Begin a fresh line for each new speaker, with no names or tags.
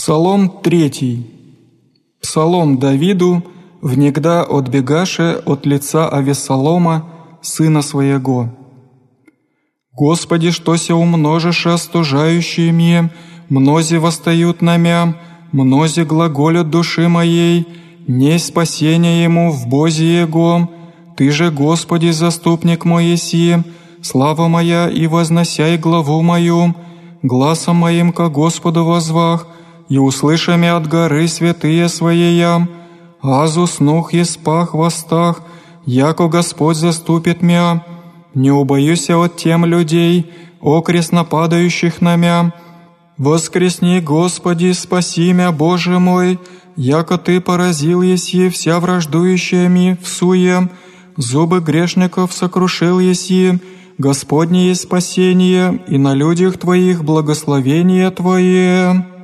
Псалом третий. Псалом Давиду, внегда отбегаше от лица Авесолома, сына своего. Господи, что се умножишь, остужающие мне, мнози восстают на мя, мнози глаголят души моей, не спасение ему в Бозе Его. Ты же, Господи, заступник мой еси, слава моя и возносяй главу мою, гласом моим ко Господу возвах, и услышами от горы святые своея, азу снух и спах востах, яко Господь заступит мя, не убоюся от тем людей, окрест нападающих на мя. Воскресни, Господи, спаси мя, Боже мой, яко Ты поразил еси вся враждующая ми в суе, зубы грешников сокрушил еси, Господне есть спасение, и на людях Твоих благословение Твое».